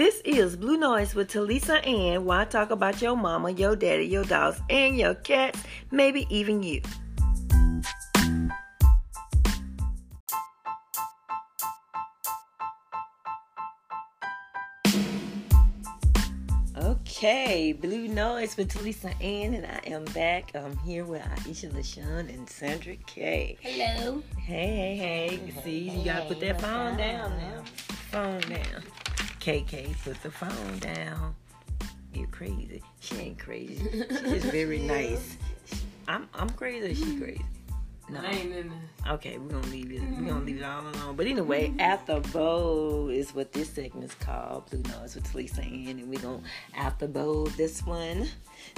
This is Blue Noise with Talisa Ann, where I talk about your mama, your daddy, your dogs, and your cats, maybe even you. Okay, Blue Noise with Talisa Ann, and I am back. I'm here with Aisha LaShawn and Sandra K. Hello. Hey, hey, hey. See, you gotta put that phone down now. Phone down. KK, put the phone down. You're crazy. She ain't crazy. She's very nice. I'm I'm crazy. She mm-hmm. crazy. No. I ain't in there. Okay, we're gonna leave it. We're gonna mm-hmm. leave it all alone. But anyway, mm-hmm. after bowl is what this segment's called. Blue Noise with Lisa Ann, and we're gonna after bowl this one.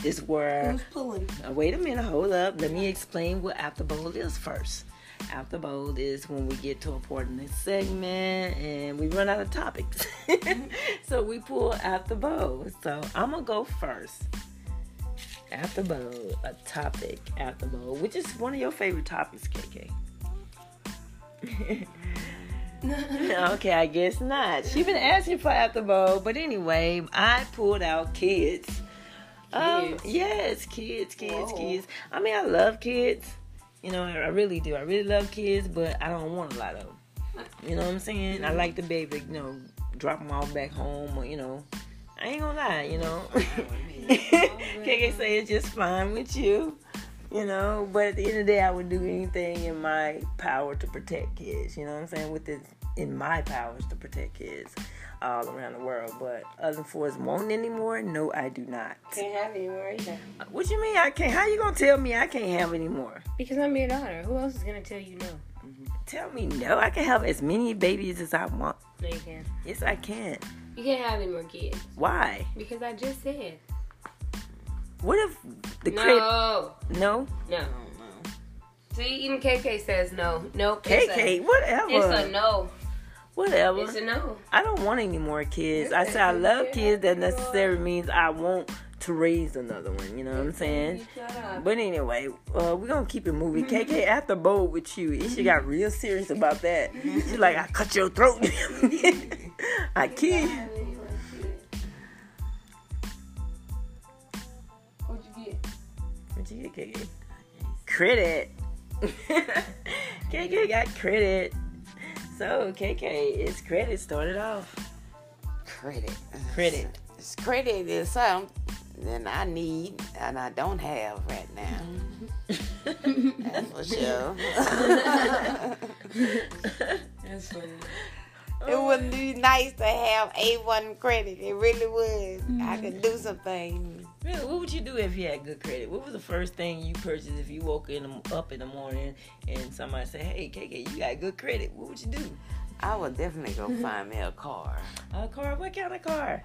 This word. Who's pulling? Uh, wait a minute, hold up. Let me explain what after bowl is first. After bowl is when we get to a part in this segment and we run out of topics. so we pull after bowl. So I'm gonna go first. After bowl, a topic after bowl, which is one of your favorite topics, KK. okay, I guess not. She been asking for after bowl, but anyway, I pulled out kids. Um, yes, kids, kids, Whoa. kids. I mean, I love kids. You know, I really do. I really love kids, but I don't want a lot of them. You know what I'm saying? I like to be able to, you know, drop them all back home, or you know, I ain't gonna lie, you know. KK say it's just fine with you, you know. But at the end of the day, I would do anything in my power to protect kids. You know what I'm saying? With it in my powers to protect kids all around the world. But other force won't anymore. No, I do not. Can't have any more either. What you mean I can't? How you gonna tell me I can't have anymore? Because I'm your daughter. Who else is gonna tell you no? Mm-hmm. Tell me no. I can have as many babies as I want. No, you can't. Yes, I can. You can't have any more kids. Why? Because I just said What if the no. crib? No. No. No. See, even KK says no. Nope. It's KK, a, whatever. it's a no. Whatever. It's a no. I don't want any more kids. I say I love kids. That necessarily means I want to raise another one. You know what I'm saying? You shut up. But anyway, uh, we're gonna keep it moving. KK after bowl with you. She got real serious about that. She's like, I cut your throat. I you. What'd you get? What'd you get, KK? Credit. KK got credit. So KK, it's credit started off. credit. Credit. It's credit is something that I need and I don't have right now. Mm-hmm. That's for sure. That's funny. it would be nice to have A1 credit. It really would. I could do some things. Really, what would you do if you had good credit? What was the first thing you purchased if you woke in the, up in the morning and somebody said, "Hey, KK, you got good credit"? What would you do? I would definitely go mm-hmm. find me a car. A car? What kind of car?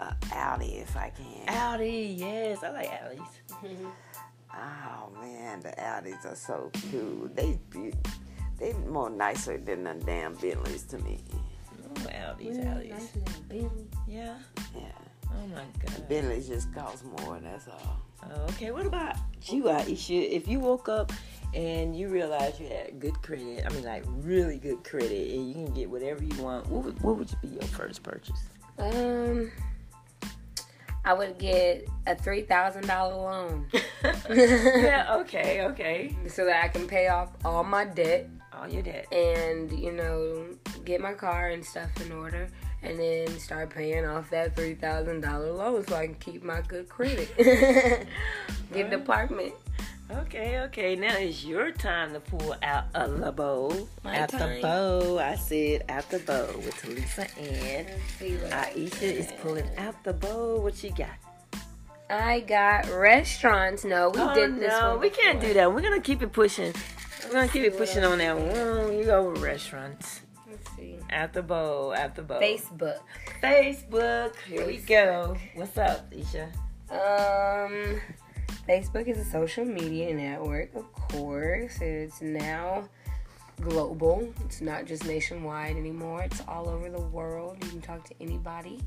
A Audi if I can. Audi. Yes, I like Audis. Oh man, the Audis are so cool. They be, they more nicer than the damn Bentleys to me. Oh, Audis, Audis. Yeah. Yeah. Oh my God. Bentleys just cost more, that's all. Oh, okay. What about you, Aisha? If you woke up and you realized you had good credit, I mean, like really good credit, and you can get whatever you want, what would, what would be your first purchase? Um, I would get a three thousand dollar loan yeah. Okay. Okay. so that I can pay off all my debt All your debt. and you know get my car and stuff in order, and then start paying off that three thousand dollar loan so I can keep my good credit. get the apartment. Okay, okay. Now it's your time to pull out a la bow. My after time. bow, I said at the bow with Lisa and Aisha is pulling out the bow. What you got? I got restaurants. No, we oh did this no, one. we can't do that. We're gonna keep it pushing. We're gonna keep it pushing on that one. You go with restaurants. Let's see. at the after bow. Facebook. Facebook. Here we go. What's up, Isha? Um, Facebook is a social media network, of course. It's now global. It's not just nationwide anymore. It's all over the world. You can talk to anybody.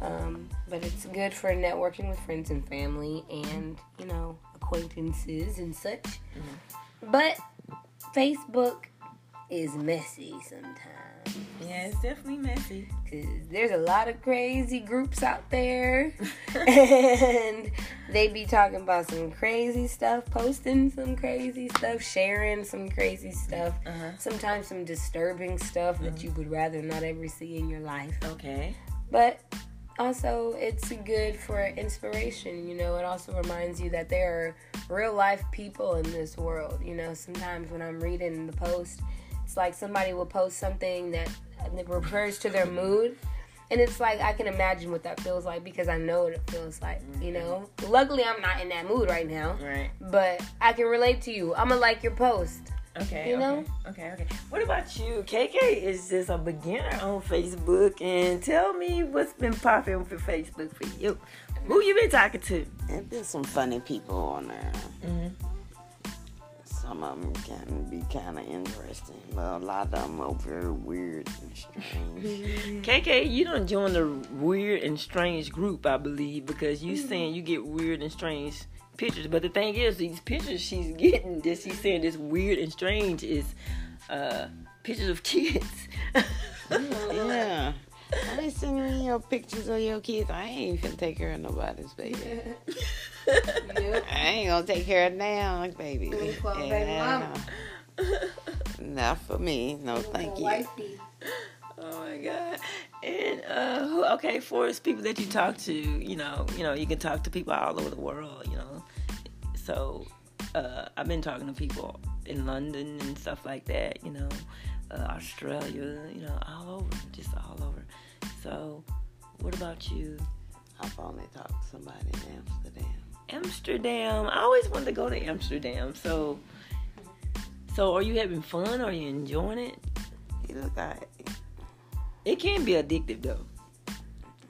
Um, but it's good for networking with friends and family and, you know, acquaintances and such. But Facebook is messy sometimes. Yeah, it's definitely messy. Cause there's a lot of crazy groups out there, and they be talking about some crazy stuff, posting some crazy stuff, sharing some crazy stuff. Uh-huh. Sometimes some disturbing stuff that you would rather not ever see in your life. Okay. But also, it's good for inspiration. You know, it also reminds you that there are real life people in this world. You know, sometimes when I'm reading the post, it's like somebody will post something that that refers to their mood. And it's like I can imagine what that feels like because I know what it feels like, you know. Luckily, I'm not in that mood right now, Right. but I can relate to you. I'm gonna like your post. Okay. You know? Okay. Okay. What about you? KK is just a beginner on Facebook, and tell me what's been popping for Facebook for you. Who you been talking to? And there's some funny people on there. Mhm. Some of them can be kind of interesting, but a lot of them are very weird and strange. KK, you don't join the weird and strange group, I believe, because you saying you get weird and strange pictures. But the thing is, these pictures she's getting, that she's saying this weird and strange is uh, pictures of kids. yeah. I ain't sending you your pictures of your kids. I ain't finna take care of nobody's baby. I ain't gonna take care of now, baby. Me for a baby mama. Not for me. No, thank you. Wifey. Oh my god! And uh, who- okay, for us people that you talk to, you know, you know, you can talk to people all over the world, you know. So uh, I've been talking to people in London and stuff like that, you know, uh, Australia, you know, all over, just all over. So, what about you? I've only talked to somebody in Amsterdam. Amsterdam. I always wanted to go to Amsterdam. So, so are you having fun? Are you enjoying it? He look like It can be addictive though.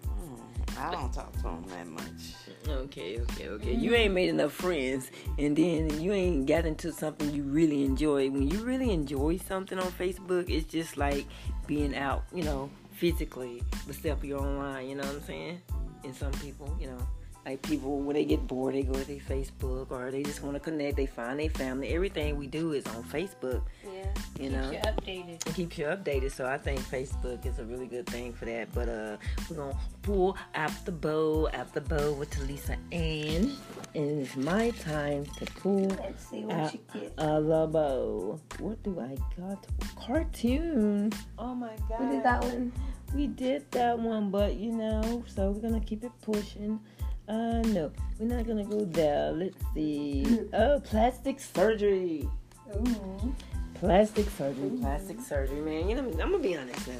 mm, I don't talk to him that much. Okay, okay, okay. You ain't made enough friends, and then you ain't got into something you really enjoy. When you really enjoy something on Facebook, it's just like being out, you know, physically, except you're online. You know what I'm saying? And some people, you know, like people when they get bored, they go to their Facebook, or they just want to connect. They find their family. Everything we do is on Facebook. Yeah. You know. you updated. It keeps you updated. So I think Facebook is a really good thing for that. But uh, we're gonna pull out the bow, out the bow with Talisa Ann, and it's my time to pull Let's see what out you get. a the bow. What do I got? Cartoon. Oh my god. We did that one. We did that one, but you know, so we're gonna keep it pushing. Uh, no, we're not gonna go there. Let's see. Oh, plastic surgery. Ooh. Plastic surgery, plastic surgery, man. You know, I'm gonna be honest now.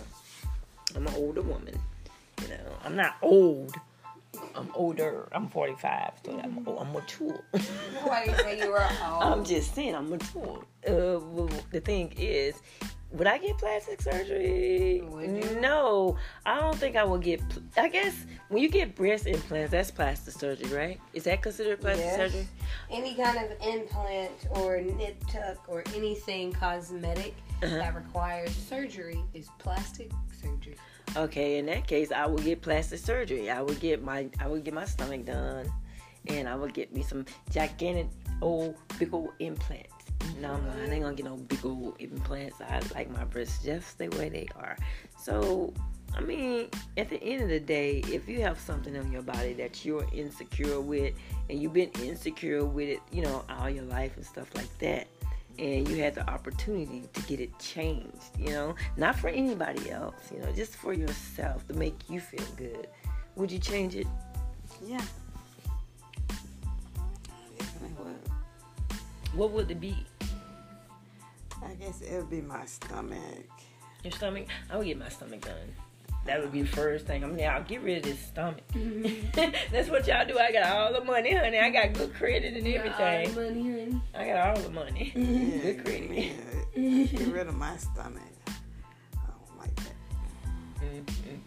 I'm an older woman. You know, I'm not old. I'm older. I'm 45, so I'm, oh, I'm mature. Why do you say you were old? I'm just saying I'm mature. Uh, well, the thing is, would I get plastic surgery? No, I don't think I will get. pl- I guess when you get breast implants, that's plastic surgery, right? Is that considered plastic Yes. surgery? any kind of implant or nip tuck or anything cosmetic Uh-huh. that requires surgery is plastic surgery. Okay, in that case, I would get plastic surgery. I would get my I would get my stomach done, and I would get me some gigantic old big old implants. No, I'm not. I ain't gonna get no big old implants. I like my breasts just the way they are. So, I mean, at the end of the day, if you have something on your body that you're insecure with, and you've been insecure with it, you know, all your life and stuff like that, and you had the opportunity to get it changed, you know, not for anybody else, you know, just for yourself to make you feel good, would you change it? Yeah. What would it be? I guess it would be my stomach. Your stomach? I would get my stomach done. That would be the first thing. I mean, I'll get rid of this stomach. That's what y'all do. I got all the money, honey. I got good credit and everything. money, honey. I got all the money. Yeah, Good credit. yeah, Get rid of my stomach. I don't like that. Mhm.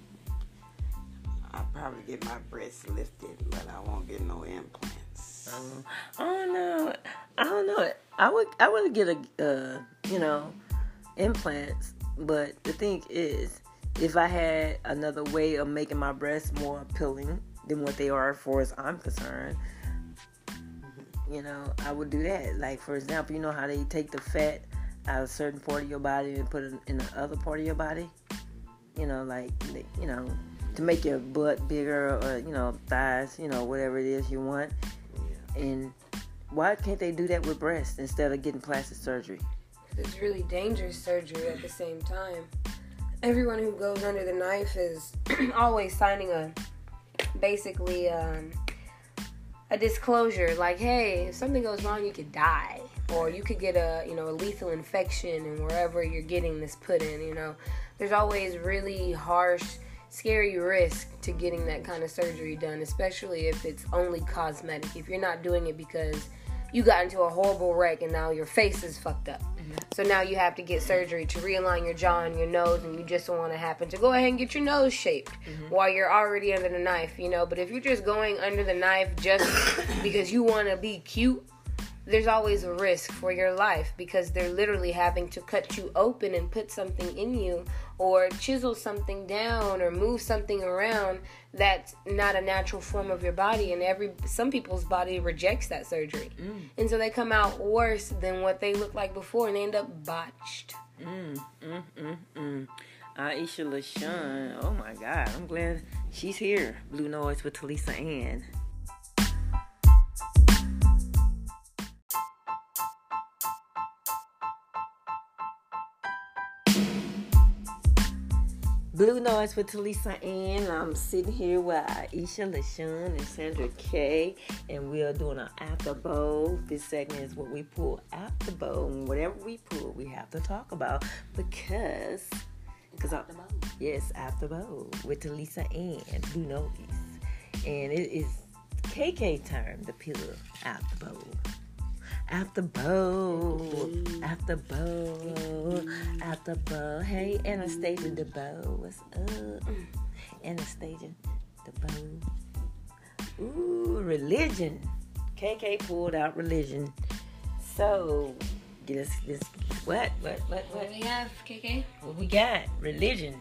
I'll probably get my breasts lifted, but I won't get no implants. I don't know. I don't know. I would I would get a uh, you know implants, but the thing is, if I had another way of making my breasts more appealing than what they are, for as I'm concerned, you know, I would do that. Like for example, you know how they take the fat out a certain part of your body and put it in the other part of your body. You know, like you know, to make your butt bigger or you know thighs, you know whatever it is you want. And why can't they do that with breasts instead of getting plastic surgery? It's really dangerous surgery at the same time. Everyone who goes under the knife is always signing a basically um, a disclosure like, hey, if something goes wrong, you could die, or you could get a you know a lethal infection, and wherever you're getting this put in, you know, there's always really harsh, scary risk to getting that kind of surgery done, especially if it's only cosmetic. If you're not doing it because you got into a horrible wreck and now your face is fucked up. Mm-hmm. So now you have to get surgery to realign your jaw and your nose, and you just don't want to happen to go ahead and get your nose shaped mm-hmm. while you're already under the knife, you know. But if you're just going under the knife just because you want to be cute, there's always a risk for your life because they're literally having to cut you open and put something in you or chisel something down or move something around that's not a natural form of your body. And every some people's body rejects that surgery. Mm. and so they come out worse than what they looked like before and they end up botched. Mm, mm, mm, mm. aisha lashawn. Oh my god. I'm glad she's here. Blue noise with talisa ann Blue Noise with Talisa Ann. I'm sitting here with Aisha LaShawn and Sandra K. And we are doing an after bowl. This segment is what we pull after bowl. And whatever we pull, we have to talk about because. Because after bowl. Yes, after bowl with Talisa Ann. Blue Noise. And it is KK turn to peel after bowl after bow, after bow, after bow. Hey, Anastasia the bow, what's up? Anastasia the bow. Ooh, religion. KK pulled out religion. So, get us this. What? What? What? What do we have, KK? What we got? Religion.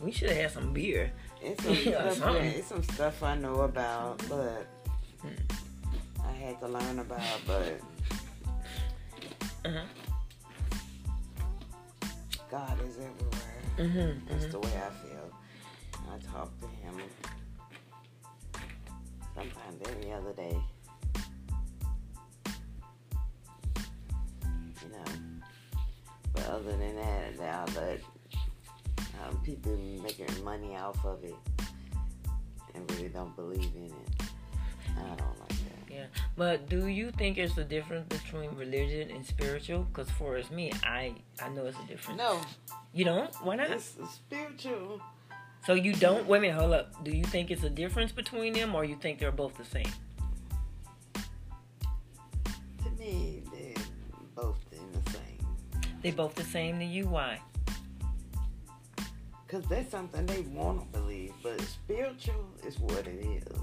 We should have had some beer. It's some, stuff, it's some stuff I know about, but. Hmm had to learn about, but uh-huh. God is everywhere. Mm-hmm, That's mm-hmm. the way I feel. I talk to Him sometimes every other day. You know, but other than that, now that um, people making money off of it and really don't believe in it, I don't like. Yeah, but do you think it's a difference between religion and spiritual? Because for us, me, I I know it's a difference. No, you don't. Why not? It's spiritual. So you don't. Wait a minute. Hold up. Do you think it's a difference between them, or you think they're both the same? To me, they're both the same. They both the same to you? Why? Because that's something they want to believe, but spiritual is what it is.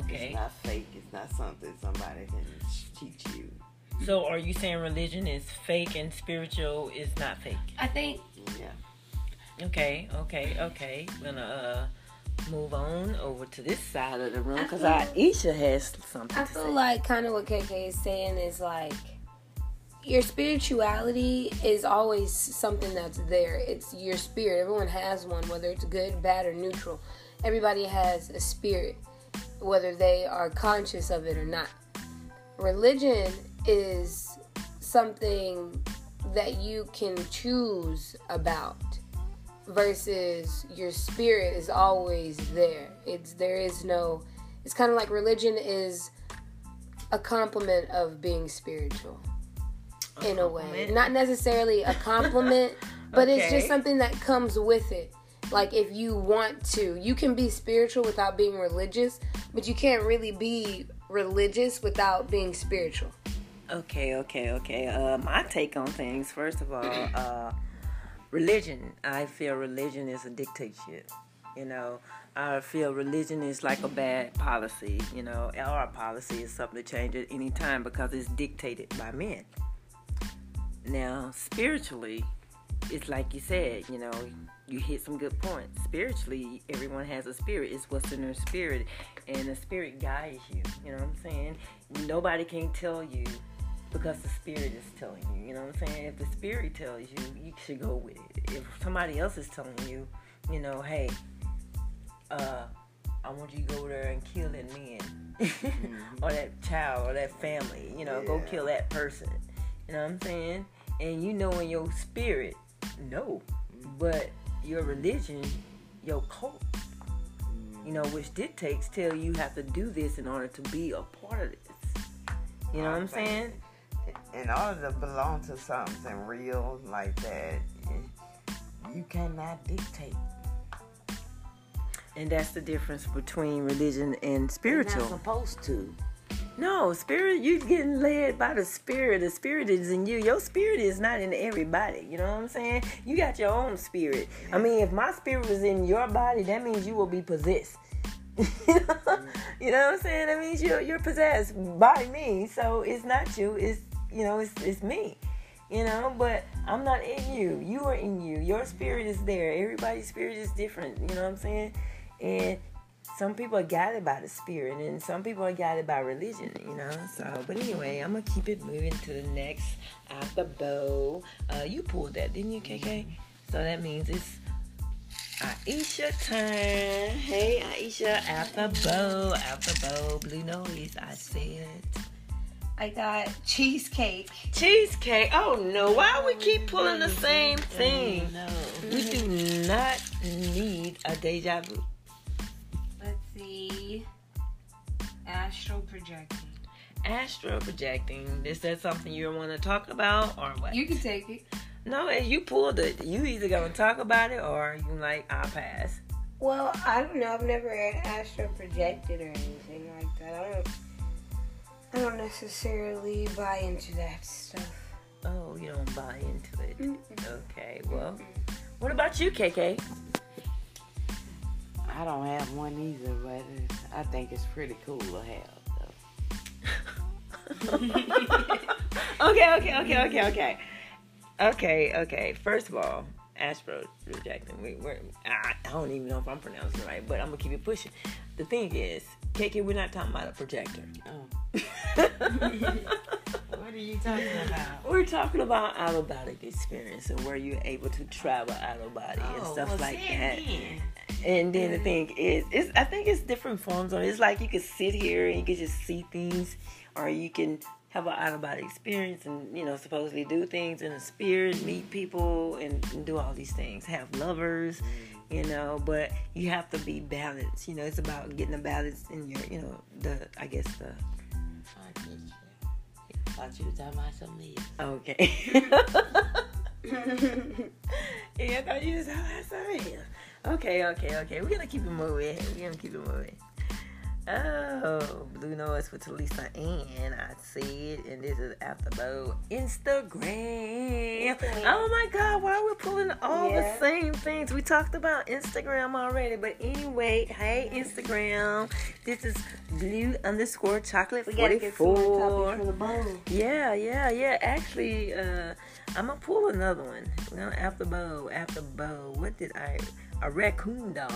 Okay. It's not fake. It's not something somebody can teach you. So, are you saying religion is fake and spiritual is not fake? I think. Yeah. Okay. Okay. Okay. We're gonna uh, move on over to this side of the room because Aisha has something. I feel like kind of what KK is saying is like your spirituality is always something that's there. It's your spirit. Everyone has one, whether it's good, bad, or neutral. Everybody has a spirit whether they are conscious of it or not. Religion is something that you can choose about versus your spirit is always there. It's there is no it's kind of like religion is a complement of being spiritual a in a way. Not necessarily a compliment, but okay. it's just something that comes with it. Like if you want to, you can be spiritual without being religious, but you can't really be religious without being spiritual. Okay, okay, okay. Uh, my take on things, first of all, uh, religion. I feel religion is a dictatorship. You know, I feel religion is like a bad policy. You know, our policy is something to change at any time because it's dictated by men. Now, spiritually, it's like you said, you know, you hit some good points. Spiritually, everyone has a spirit. It's what's in their spirit, and the spirit guides you. You know what I'm saying? Nobody can tell you because the spirit is telling you. You know what I'm saying? If the spirit tells you, you should go with it. If somebody else is telling you, you know, hey, uh, I want you to go there and kill that man mm-hmm. or that child or that family. You know, yeah. go kill that person. You know what I'm saying? And you know in your spirit, no, mm-hmm. but your religion, your cult, you know, which dictates tell you have to do this in order to be a part of this. You know what I'm saying? In order to belong to something real like that, you cannot dictate. And that's the difference between religion and spiritual. You're not supposed to. No, spirit, you're getting led by the spirit. The spirit is in you. Your spirit is not in everybody. You know what I'm saying? You got your own spirit. I mean, if my spirit was in your body, that means you will be possessed. you know what I'm saying? That means you're you're possessed by me. So it's not you. It's you know, it's it's me. You know, but I'm not in you. You are in you. Your spirit is there. Everybody's spirit is different. You know what I'm saying? And some people are guided by the spirit and some people are guided by religion, you know. So, but anyway, I'm gonna keep it moving to the next after bow. Uh, you pulled that, didn't you, KK? So that means it's Aisha time. Hey, Aisha, after bow, after bow, blue noise. I said. I got cheesecake. Cheesecake. Oh no! Why we keep pulling the same thing? No, we do not need a deja vu the astral projecting. Astral projecting. Is that something you want to talk about or what? You can take it. No, if you pulled it, you either gonna talk about it or you like I'll pass. Well, I don't know. I've never astral projected or anything like that. I don't. I don't necessarily buy into that stuff. Oh, you don't buy into it. Mm-mm. Okay. Well, what about you, KK? I don't have one either, but I think it's pretty cool to have. okay, okay, okay, okay, okay. Okay, okay. First of all, Astro rejecting. We, we're, I, I don't even know if I'm pronouncing it right, but I'm gonna keep it pushing. The thing is, KK, we're not talking about a projector. Oh. what are you talking about? We're talking about out of body experience and where you're able to travel out of body oh, and stuff well, like that. Again. And then the mm-hmm. thing is, it's, I think it's different forms of it. It's like you could sit here and you could just see things, or you can have an out of body experience and, you know, supposedly do things in the spirit, meet people, and, and do all these things. Have lovers, mm-hmm. you know, but you have to be balanced. You know, it's about getting a balance in your, you know, the, I guess, the. I thought you were talking about something else. Okay. yeah, I thought you was talking about something else. Okay, okay, okay. We're gonna keep it moving. We're gonna keep it moving. Oh, Blue Noise with Talisa and I see it, and this is After Bow Instagram. Oh my God, why are we pulling all yeah. the same things? We talked about Instagram already, but anyway, hey Instagram, this is Blue underscore Chocolate forty four. Yeah, yeah, yeah. Actually, uh, I'm gonna pull another one. After Bow, After Bow. What did I? A raccoon dog.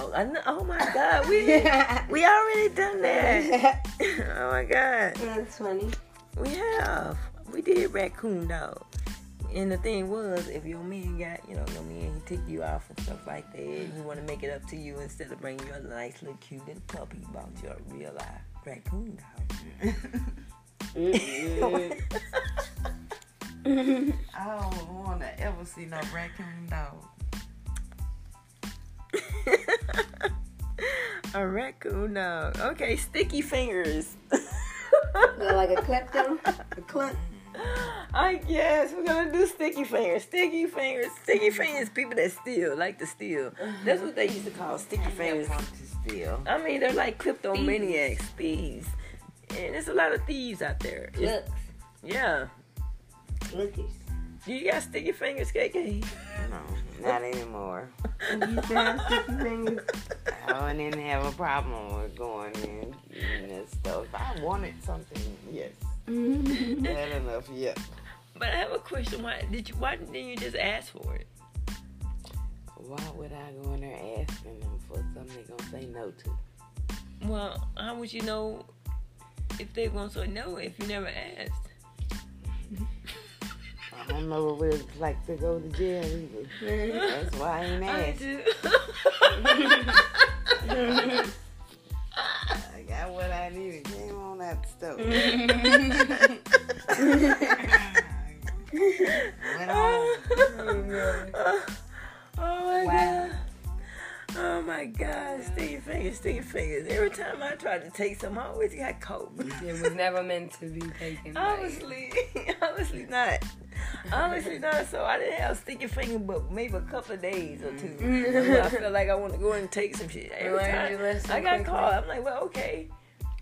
Oh my god, we we already done that. oh my god, that's funny. We have we did raccoon dog. And the thing was, if your man got, you know, your man, he take you off and stuff like that, he want to make it up to you instead of bringing you a nice little cute little puppy, he bought you a real life raccoon dog. I don't want to ever see no raccoon dog. A raccoon dog. Okay, sticky fingers. like a klepto? A clep? I guess we're gonna do sticky fingers. Sticky fingers. Sticky fingers. People that steal, like to steal. That's what they used to call sticky fingers. To steal. I mean, they're like kleptomaniacs, thieves, and there's a lot of thieves out there. Looks. Yeah. Lookies. You got sticky fingers, KK? No, not anymore. you still sticky fingers? I didn't have a problem with going in and stuff. If I wanted something, yes. Mm-hmm. Had enough, yeah. But I have a question. Why did you? Why didn't you just ask for it? Why would I go in there asking them for something they're gonna say no to? Well, how would you know if they're gonna say no if you never asked? I don't know what it's like to go to jail either. That's why I ain't asked. do. I got what I needed. Came on that stuff. Went on. oh my Wow. god. Oh my god, sticky fingers, sticky fingers. Every time I tried to take some, I always got caught. It was never meant to be taken. by- Honestly, honestly not. Honestly not. So I didn't have sticky finger, but maybe a couple of days or two. Where I felt like I want to go and take some shit. Every time I got quickly. caught, I'm like, well, okay.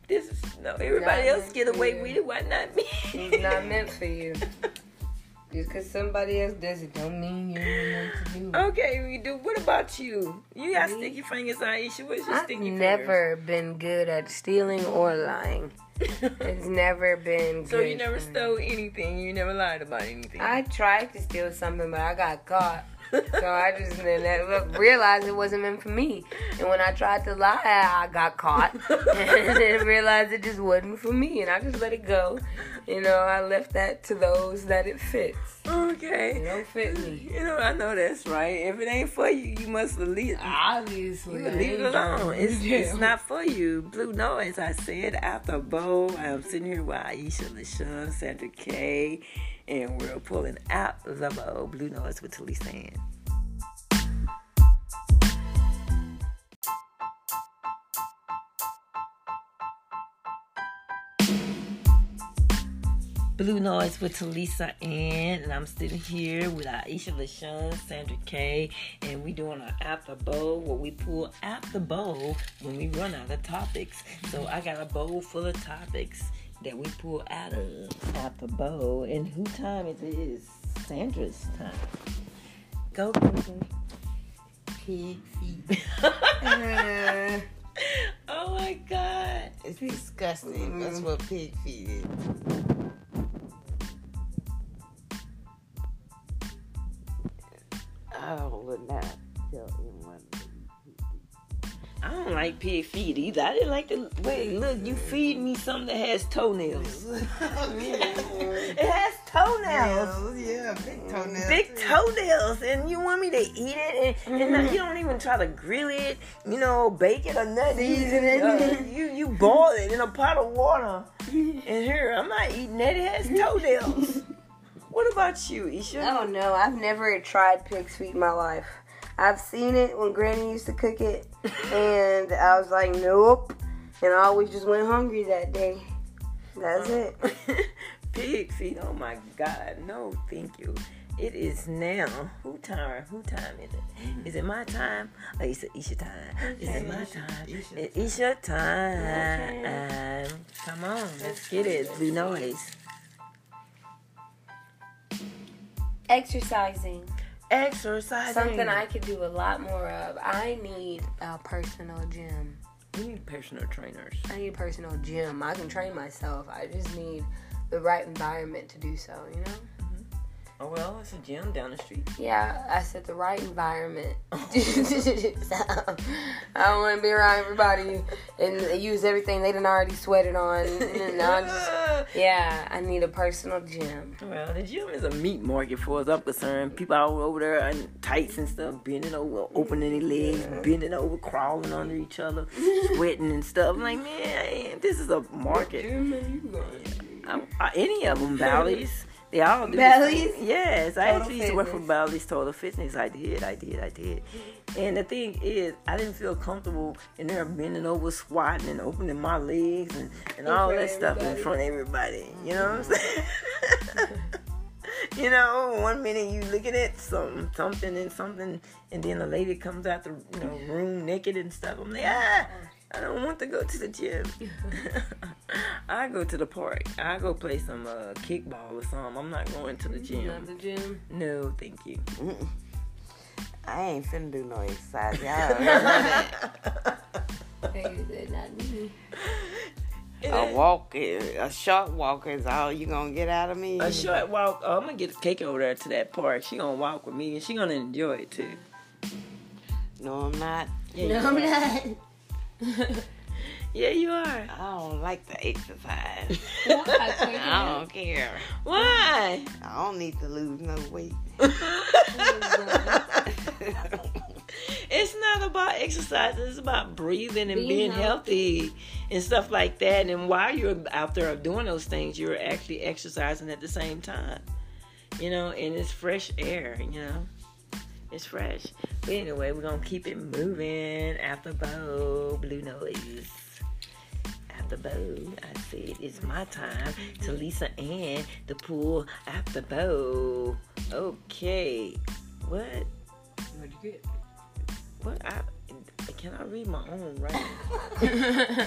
This is no. Everybody Not else get away with it. Why not me? It's not meant for you. Just because somebody else does it don't mean you're meant to do it. Okay, we do. What about you? You got Me? sticky fingers, Aisha. What's your I've sticky never been good at stealing or lying. It's never been so you never stole anything. You never lied about anything. I tried to steal something, but I got caught. So I just then that- realized it wasn't meant for me. And when I tried to lie, I got caught. and then realized it just wasn't for me. And I just let it go. You know, I left that to those that it fits. It okay. don't fit me. You know, I know that's right. If it ain't for you, you must leave. Obviously. You leave it alone. It's, it's not for you. Blue noise. I said after bowl. I'm sitting here with Aisha, LaShawn, Sandra K, and we're pulling out the bowl. Blue noise with Talisa Ann. Blue Noise with Talisa Ann, and I'm sitting here with Aisha LaShawn, Sandra K, and we doing our after bowl where we pull after bowl when we run out of topics. So I got a bowl full of topics that we pull out of bowl, and who time is it is? Sandra's time. Go. Pig feet. oh my God. It's disgusting. That's mm-hmm. what pig feet is. Like pig feet either. I didn't like the wait. Look, you feed me something that has toenails. it has toenails. yeah, big toenails. Big toenails, and you want me to eat it, and, and not- you don't even try to grill it, you know, bake it or nothing. Season it. Uh, you you boil it in a pot of water, and here I'm not eating that. It has toenails. what about you, Isha? I don't know. I've never tried pig's feet in my life. I've seen it when Granny used to cook it, and I was like, nope. And I always just went hungry that day. That's uh, it. Pig feet. Oh my God. No, thank you. It is now. Who time? Who time is it? Is it my time? Oh, or is it Isha time? Is it my time? Isha It's Isha time. Um, come on, let's get it. Blue noise. Exercising. Exercise. Something I could do a lot more of. I need a personal gym. We need personal trainers. I need a personal gym. I can train myself. I just need the right environment to do so, you know? Oh well, it's a gym down the street. Yeah, I said the right environment. I don't want to be around everybody and use everything they done already sweated on. And I just, yeah, I need a personal gym. Well, the gym is a meat market for us. I'm concerned. People out over there in tights and stuff, bending over, opening their legs, bending over, crawling under each other, sweating and stuff. I'm like, man, this is a market. I, I, uh, any of them, Bally's. They all do. the Bally's? Yes, I Total actually used to work for. Bally's Total Fitness. I did, I did, I did. And the thing is, I didn't feel comfortable in there bending over, squatting, and opening my legs and, and all that stuff in front of everybody. You know what I'm saying? you know, one minute you looking at some something and something, and then a lady comes out the you know room naked and stuff. I'm like, ah, I don't want to go to the gym. I go to the park. I go play some uh, kickball or something. I'm not going to the gym. Not gym. the gym. No, thank you. Mm-mm. I ain't finna do no exercise. Y'all know that. Hey, not me. A walk, a short walk is all you gonna get out of me. A short walk. Oh, I'm gonna get a cake over there to that park. She gonna walk with me and she gonna enjoy it too. No, I'm not. Yeah, No, you I'm are. not. Yeah, you are. I don't like to exercise. Why, I don't care. Why? I don't need to lose no weight. it's not about exercise. It's about breathing and Being being healthy and stuff like that. And while you're out there doing those things, you're actually exercising at the same time. You know, and it's fresh air. You know, it's fresh. But anyway, we're gonna keep it moving. After bow, blue noise. After bow, I said it's my time to Lisa Ann the pool after bow. Okay, what? What'd you get? What I can I read my own writing?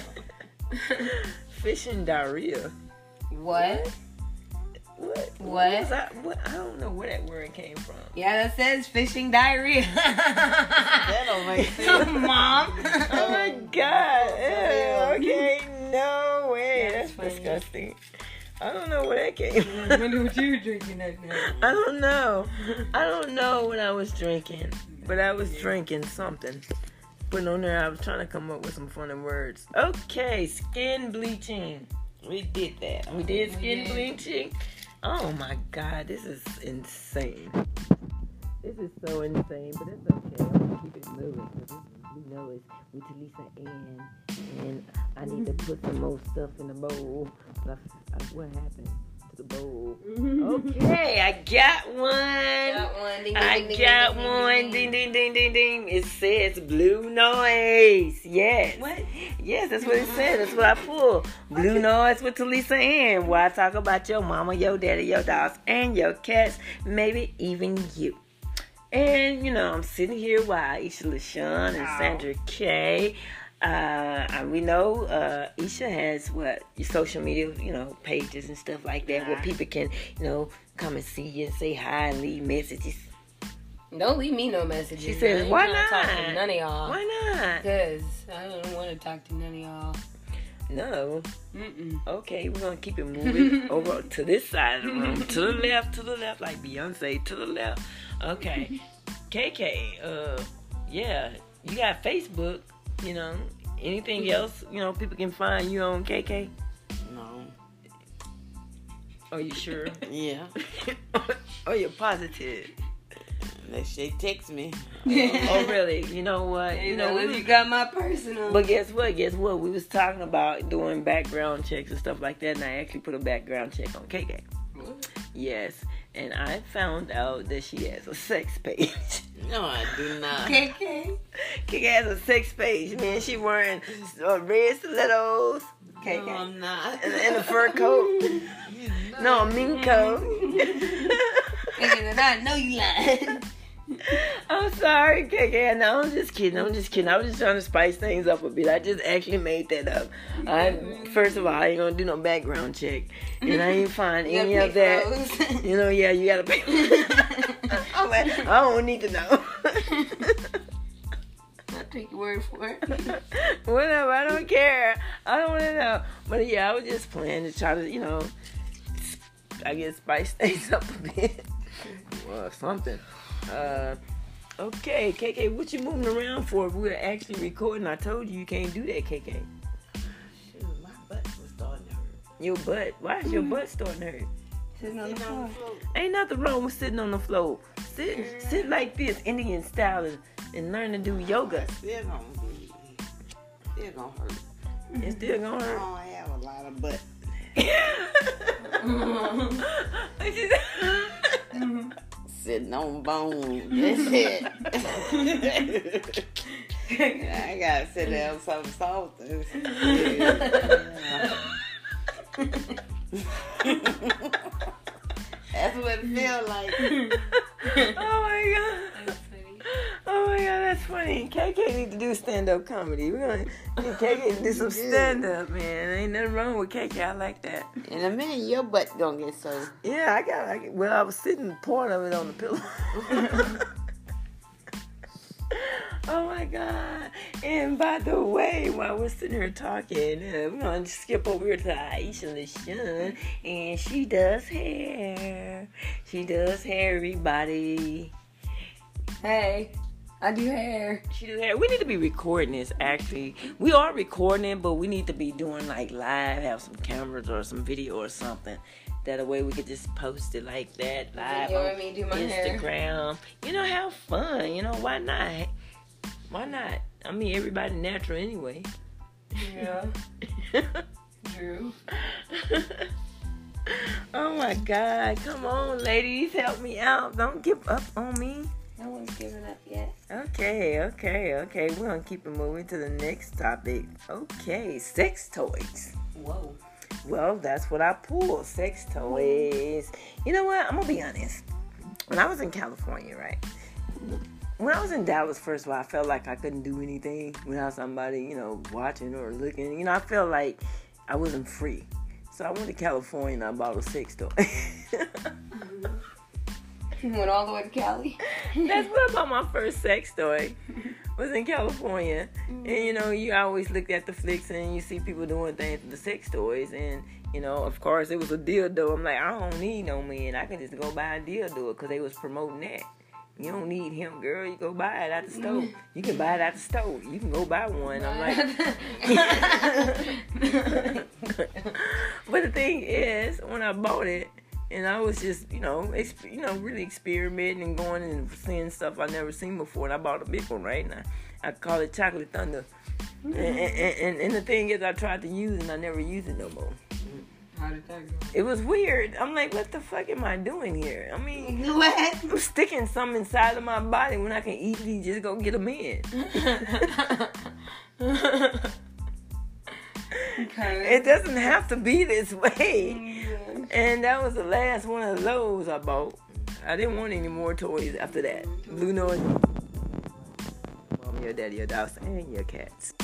Fishing diarrhea. what? What? What? was I, what? I don't know where that word came from. Yeah, that says fishing diarrhea. That don't make sense. Mom. Oh my god! Ew, okay, no way. That's That's, disgusting. I don't know where that came from. wonder what you were drinking that night. I don't know. I don't know what I was drinking, but I was drinking something. Putting on there, I was trying to come up with some funny words. Okay, skin bleaching. We did that. We did We skin did. bleaching. Oh my god, this is insane. This is so insane, but it's okay. I'm gonna keep it moving. 'cause this is- We know it's with Lisa Ann, and I need to put some more stuff in the bowl. What happened bowl? Okay, I got one. Got one. Ding, ding, I ding, got one. ding, Ding ding ding ding. It says blue noise. Yes. What? Yes, that's what it said. That's what I pulled. Blue noise with Talisa. Where I talk about your mama, your daddy, your dogs, and your cats, maybe even you. And you know, I'm sitting here while Isha LaShawn and Sandra K. Uh, we know uh, Isha has what your social media, you know, pages and stuff like that, where people can, you know, come and see you and say hi and leave messages. Don't leave me no messages. She says, "Why tryna Talk to not? none of y'all. Why not? Because I don't want to talk to none of y'all. No. Mm-mm. Okay, we're gonna keep it moving over to this side of the room, to the left, to the left, like Beyonce, to the left. Okay, KK, uh, yeah, you got Facebook, you know. Anything else, you know, people can find you on KK? No. Are you sure? Yeah. oh, you're positive. Unless they text me. Oh, oh really? You know what? You know, we you got my personal. But guess what? Guess what? We was talking about doing background checks and stuff like that, and I actually put a background check on KK. Yes, and I found out that she has a sex page. No, I do not. KK. KK has a sex page, man. She wearing uh, red stilettos. No, I'm not. And, and a fur coat. No, a mink coat. KK, I know you lying. I'm sorry, KK. No, I'm just kidding. I'm just kidding. I was just trying to spice things up a bit. I just actually made that up. I first of all, I ain't gonna do no background check, and I ain't find any of that. those. You know, yeah, you gotta pay. I'm like, I don't need to know. I'll take your word for it. Whatever, I don't care. I don't want to know. But yeah, I was just planning to try to, you know, I guess spice things up a bit. Well, something. Uh, okay, KK, what you moving around for? If we're actually recording. I told you you can't do that, KK. Shoot, my butt was starting to hurt. Your butt. Why is your butt starting to hurt? Sitting on the on floor. the floor. Ain't nothing wrong with sitting on the floor. Sit, sit like this, Indian style, and, and learn to do yoga. It's Still gonna be. Still gonna hurt. It's still gonna I hurt. don't have a lot of butt. What you say? Bone. That's it. I gotta sit there on something soft. That's what it feel like. oh to do stand up comedy. We're gonna KK do some stand up, man. Ain't nothing wrong with KK. I like that. In a minute, your butt gonna get so. Yeah, I got. I, well, I was sitting part of it on the pillow. oh my god! And by the way, while we're sitting here talking, uh, we're gonna skip over here to Aisha LaShawn, and she does hair. She does hair, everybody. Hey, I do hair. She do hair. We need to be recording this. Actually, we are recording it, but we need to be doing like live, have some cameras or some video or something. That way we could just post it like that live on me do my hair. Instagram. You know, have fun. You know, why not? Why not? I mean, everybody natural anyway. Yeah. True. oh my God! Come on, ladies, help me out. Don't give up on me. No one's given up yet. Okay, okay, okay. We're gonna keep it moving to the next topic. Okay, sex toys. Whoa. Well, that's what I pulled. Sex toys. You know what? I'm gonna be honest. When I was in California, right? When I was in Dallas, first of all, I felt like I couldn't do anything without somebody, you know, watching or looking. You know, I felt like I wasn't free. So I went to California and I bought a sex toy. Went all the way to Cali. That's what about my first sex toy. Was in California, and you know, you always look at the flicks and you see people doing things with the sex toys, and you know, of course, it was a dildo. I'm like, I don't need no man. I can just go buy a dildo because they was promoting that. You don't need him, girl. You go buy it at the store. You can buy it at the store. You can go buy one. I'm like, but the thing is, when I bought it, and I was just, you know, exp- you know, really experimenting and going and seeing stuff I never seen before. And I bought a big one, right? And I, I call it Chocolate Thunder. And, and, mm-hmm. and, and the thing is, I tried to use it and I never use it no more. How did that go? It was weird. I'm like, what the fuck am I doing here? I mean, What? I'm sticking something inside of my body when I can easily just go get them in. okay. It doesn't have to be this way. Mm-hmm. And that was the last one of those I bought. I didn't want any more toys after that. Blue noise. Mom, your daddy, your dogs, and your cats.